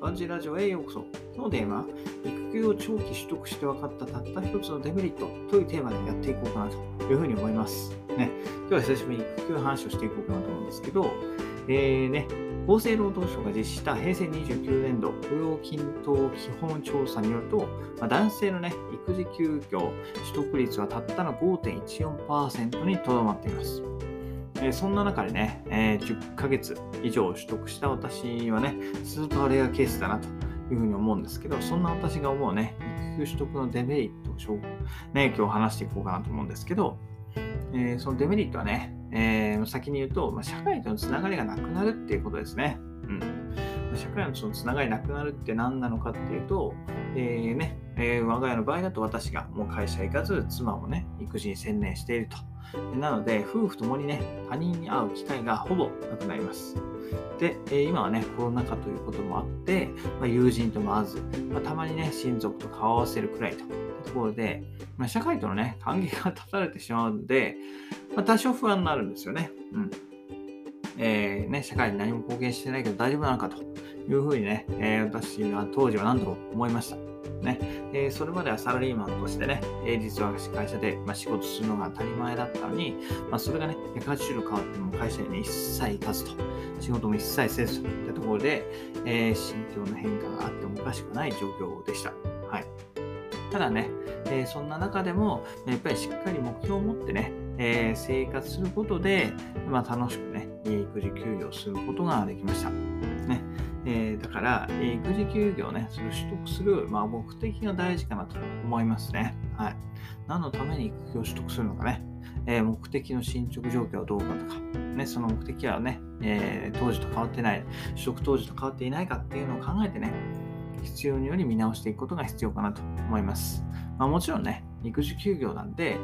ガジラジオへようこそ。今日のテーマ、育休を長期取得して分かったたった一つのデメリットというテーマでやっていこうかなというふうに思います。ね、今日は久しぶりに育休の話をしていこうかなと思うんですけど、えーね、厚生労働省が実施した平成29年度雇用均等基本調査によると、まあ、男性の、ね、育児休業取得率はたったの5.14%にとどまっています。えそんな中でね、え、10ヶ月以上取得した私はね、スーパーレアケースだなというふうに思うんですけど、そんな私が思うね、育休取得のデメリットを、ね、今日話していこうかなと思うんですけど、え、そのデメリットはね、え、先に言うと、ま、社会とのつながりがなくなるっていうことですね。うん社会のそのつながりなくなるって何なのかっていうと、えーねえー、我が家の場合だと私がもう会社行かず、妻もね、育児に専念していると。なので、夫婦ともにね、他人に会う機会がほぼなくなります。で、え今はね、コロナ禍ということもあって、まあ、友人とも会わず、まあ、たまにね、親族と顔を合わせるくらいというところで、まあ、社会とのね、関係が断たれてしまうので、ま多少不安になるんですよね。うん。えー、ね、社会に何も貢献してないけど大丈夫なのかというふうにね、えー、私は当時は何度も思いました。ねえー、それまではサラリーマンとしてね、平日は会社で、まあ、仕事するのが当たり前だったのに、まあ、それがね、180度変わっても会社に、一切行かずと、仕事も一切せずといったところで、えー、心境の変化があってもおかしくない状況でした。はい。ただね、えー、そんな中でも、やっぱりしっかり目標を持ってね、えー、生活することで、まあ、楽しくね、育児休業することができました。ねえー、だから、育児休業ね、それを取得する、まあ、目的が大事かなと思いますね。はい。何のために育休を取得するのかね。えー、目的の進捗状況はどうかとか、ね、その目的はね、えー、当時と変わってない、取得当時と変わっていないかっていうのを考えてね、必要により見直していくことが必要かなと思います。まあ、もちろんね、育児休業なんで、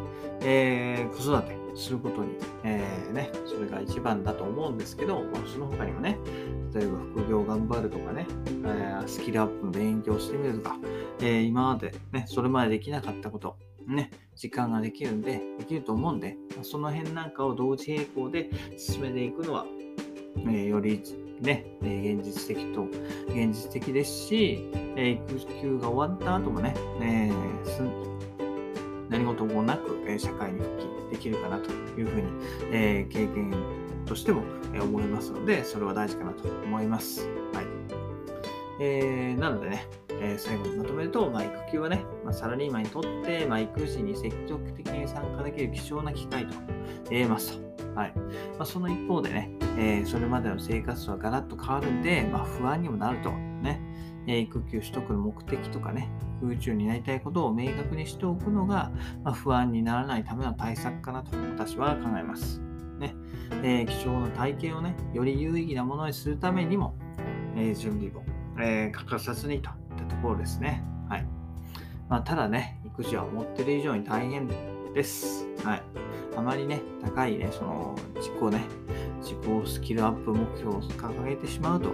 えー、子育てすることに、えー、ね、それが一番だと思うんですけど、まあ、その他にもね、例えば副業頑張るとかね、え、スキルアップの勉強してみるとか、え今までね、それまでできなかったこと、ね、時間ができるんで、できると思うんで、その辺なんかを同時並行で進めていくのは、えよりね、え現実的と、現実的ですし、え育休が終わった後もね、え何事もなく、え社会に復帰できるかなというふうに、え経験としても、え思いますので、それは大事かなと思います。はい。えー、なのでね、えー、最後にまとめると、まあ、育休はね、まあ、サラリーマンにとって、まあ、育児に積極的に参加できる貴重な機会と言えますと。はいまあ、その一方でね、えー、それまでの生活はガラッと変わるんで、まあ、不安にもなると。え育休取得の目的とかね、空中になりたいことを明確にしておくのが、まあ、不安にならないための対策かなと私は考えます。ねえー、貴重な体験をね、より有意義なものにするためにも、えー、準備を、えー、欠かさずにといったところですね。はいまあ、ただね、育児は思ってる以上に大変です。はいあまりね、高いね、その自己ね、自己スキルアップ目標を掲げてしまうと、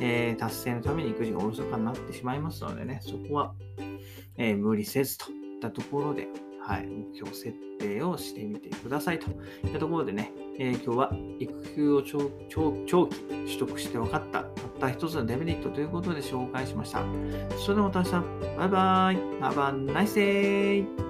えー、達成のために育児がおろそかになってしまいますのでね、そこは、えー、無理せずといったところで、はい、目標設定をしてみてくださいといったところでね、えー、今日は育休を長長期取得して分かった、たった一つのデメリットということで紹介しました。それではまた明日、バイバイ、Have a nice!